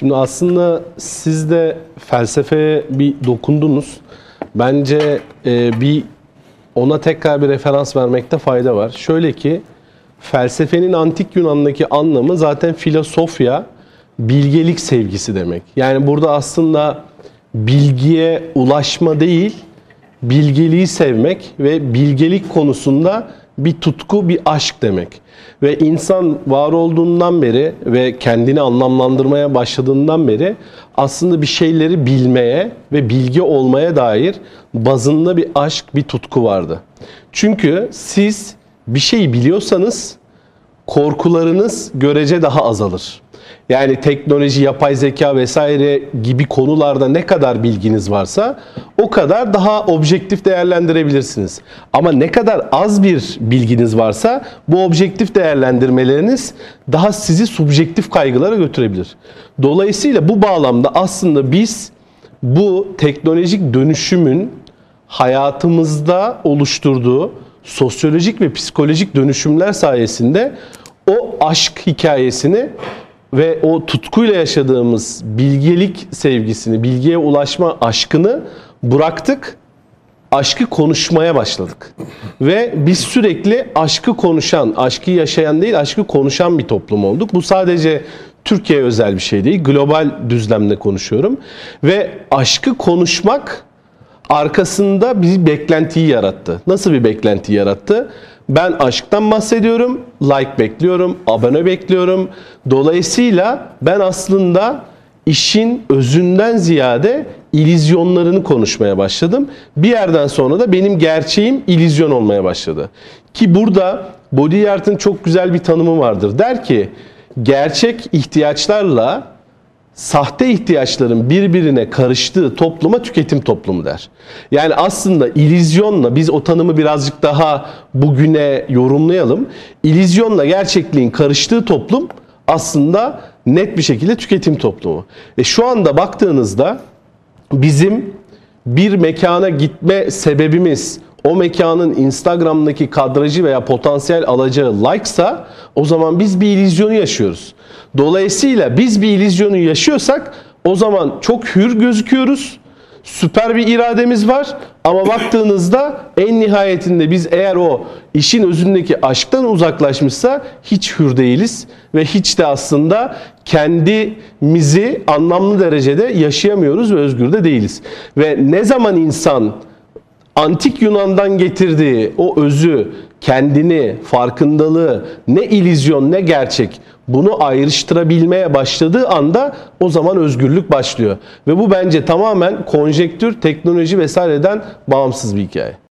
Şimdi aslında siz de felsefeye bir dokundunuz. Bence e, bir ona tekrar bir referans vermekte fayda var. Şöyle ki felsefenin antik Yunan'daki anlamı zaten filosofya, bilgelik sevgisi demek. Yani burada aslında bilgiye ulaşma değil, bilgeliği sevmek ve bilgelik konusunda bir tutku, bir aşk demek. Ve insan var olduğundan beri ve kendini anlamlandırmaya başladığından beri aslında bir şeyleri bilmeye ve bilgi olmaya dair bazında bir aşk, bir tutku vardı. Çünkü siz bir şeyi biliyorsanız korkularınız görece daha azalır. Yani teknoloji, yapay zeka vesaire gibi konularda ne kadar bilginiz varsa o kadar daha objektif değerlendirebilirsiniz. Ama ne kadar az bir bilginiz varsa bu objektif değerlendirmeleriniz daha sizi subjektif kaygılara götürebilir. Dolayısıyla bu bağlamda aslında biz bu teknolojik dönüşümün hayatımızda oluşturduğu sosyolojik ve psikolojik dönüşümler sayesinde o aşk hikayesini ve o tutkuyla yaşadığımız bilgelik sevgisini, bilgiye ulaşma aşkını bıraktık. Aşkı konuşmaya başladık. Ve biz sürekli aşkı konuşan, aşkı yaşayan değil, aşkı konuşan bir toplum olduk. Bu sadece Türkiye özel bir şey değil. Global düzlemde konuşuyorum. Ve aşkı konuşmak arkasında bir beklentiyi yarattı. Nasıl bir beklenti yarattı? Ben aşktan bahsediyorum, like bekliyorum, abone bekliyorum. Dolayısıyla ben aslında işin özünden ziyade ilizyonlarını konuşmaya başladım. Bir yerden sonra da benim gerçeğim ilizyon olmaya başladı. Ki burada Baudrillard'ın çok güzel bir tanımı vardır. Der ki gerçek ihtiyaçlarla sahte ihtiyaçların birbirine karıştığı topluma tüketim toplumu der. Yani aslında ilizyonla biz o tanımı birazcık daha bugüne yorumlayalım. İlizyonla gerçekliğin karıştığı toplum aslında net bir şekilde tüketim toplumu. E şu anda baktığınızda bizim bir mekana gitme sebebimiz o mekanın Instagram'daki kadrajı veya potansiyel alacağı like'sa o zaman biz bir ilizyonu yaşıyoruz. Dolayısıyla biz bir ilizyonu yaşıyorsak o zaman çok hür gözüküyoruz. Süper bir irademiz var ama baktığınızda en nihayetinde biz eğer o işin özündeki aşktan uzaklaşmışsa hiç hür değiliz ve hiç de aslında kendimizi anlamlı derecede yaşayamıyoruz ve özgür de değiliz. Ve ne zaman insan antik Yunan'dan getirdiği o özü, kendini, farkındalığı, ne ilizyon ne gerçek bunu ayrıştırabilmeye başladığı anda o zaman özgürlük başlıyor. Ve bu bence tamamen konjektür, teknoloji vesaireden bağımsız bir hikaye.